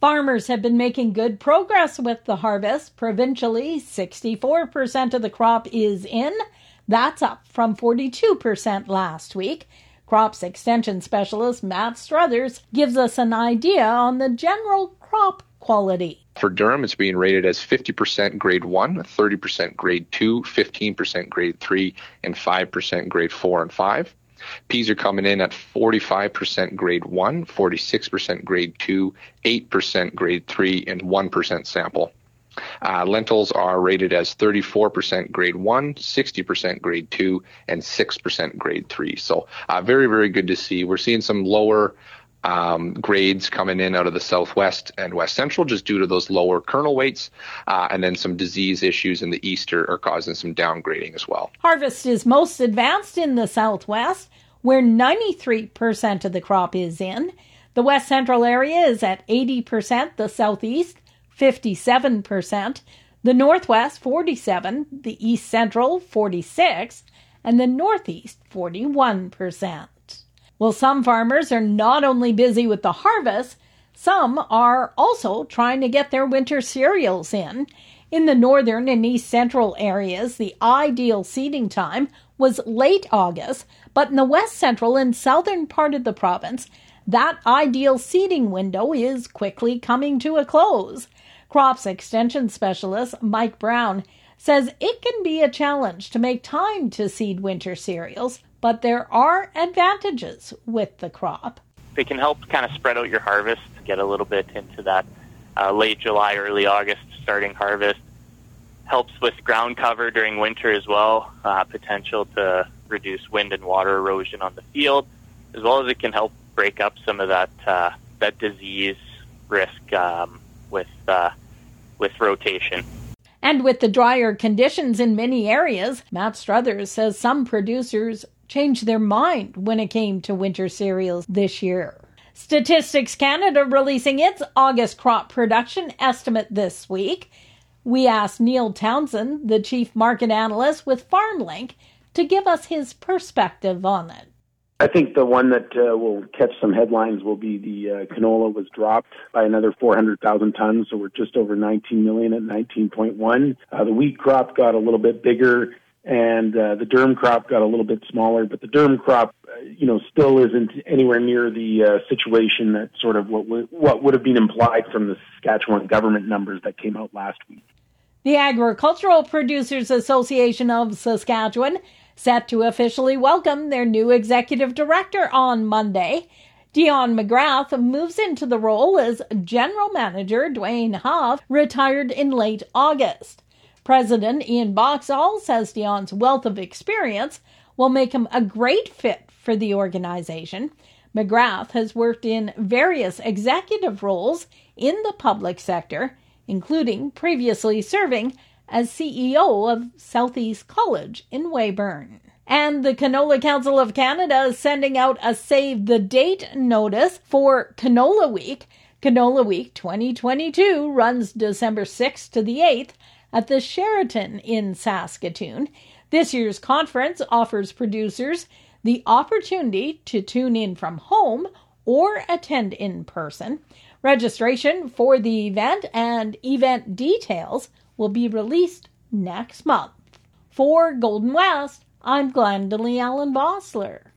Farmers have been making good progress with the harvest. Provincially, 64% of the crop is in. That's up from 42% last week. Crops Extension Specialist Matt Struthers gives us an idea on the general crop quality. For durum, it's being rated as 50% grade 1, 30% grade 2, 15% grade 3, and 5% grade 4 and 5. Peas are coming in at 45% grade 1, 46% grade 2, 8% grade 3, and 1% sample. Uh, lentils are rated as 34% grade 1, 60% grade 2, and 6% grade 3. So, uh, very, very good to see. We're seeing some lower um, grades coming in out of the southwest and west central just due to those lower kernel weights, uh, and then some disease issues in the east are, are causing some downgrading as well. Harvest is most advanced in the southwest, where 93% of the crop is in. The west central area is at 80%, the southeast 57%, the northwest 47, the east central 46, and the northeast 41%. Well, some farmers are not only busy with the harvest, some are also trying to get their winter cereals in. In the northern and east central areas, the ideal seeding time was late August, but in the west central and southern part of the province, that ideal seeding window is quickly coming to a close. Crops Extension Specialist Mike Brown says it can be a challenge to make time to seed winter cereals, but there are advantages with the crop. They can help kind of spread out your harvest, get a little bit into that uh, late July, early August starting harvest. Helps with ground cover during winter as well, uh, potential to reduce wind and water erosion on the field, as well as it can help break up some of that uh, that disease risk um, with uh, with rotation. And with the drier conditions in many areas, Matt Struthers says some producers changed their mind when it came to winter cereals this year. Statistics Canada releasing its August crop production estimate this week. We asked Neil Townsend, the chief market analyst with FarmLink, to give us his perspective on it. I think the one that uh, will catch some headlines will be the uh, canola was dropped by another 400,000 tons, so we're just over 19 million at 19.1. Uh, the wheat crop got a little bit bigger and uh, the durum crop got a little bit smaller, but the durum crop, uh, you know, still isn't anywhere near the uh, situation that sort of what w- what would have been implied from the Saskatchewan government numbers that came out last week. The Agricultural Producers Association of Saskatchewan set to officially welcome their new executive director on Monday. Dion McGrath moves into the role as general manager. Dwayne Huff retired in late August. President Ian Boxall says Dion's wealth of experience will make him a great fit for the organization. McGrath has worked in various executive roles in the public sector, including previously serving as CEO of Southeast College in Weyburn. And the Canola Council of Canada is sending out a save the date notice for Canola Week. Canola Week 2022 runs December 6th to the 8th at the Sheraton in Saskatoon. This year's conference offers producers the opportunity to tune in from home or attend in person. Registration for the event and event details will be released next month. For Golden West, I'm Glendalee Allen Bossler.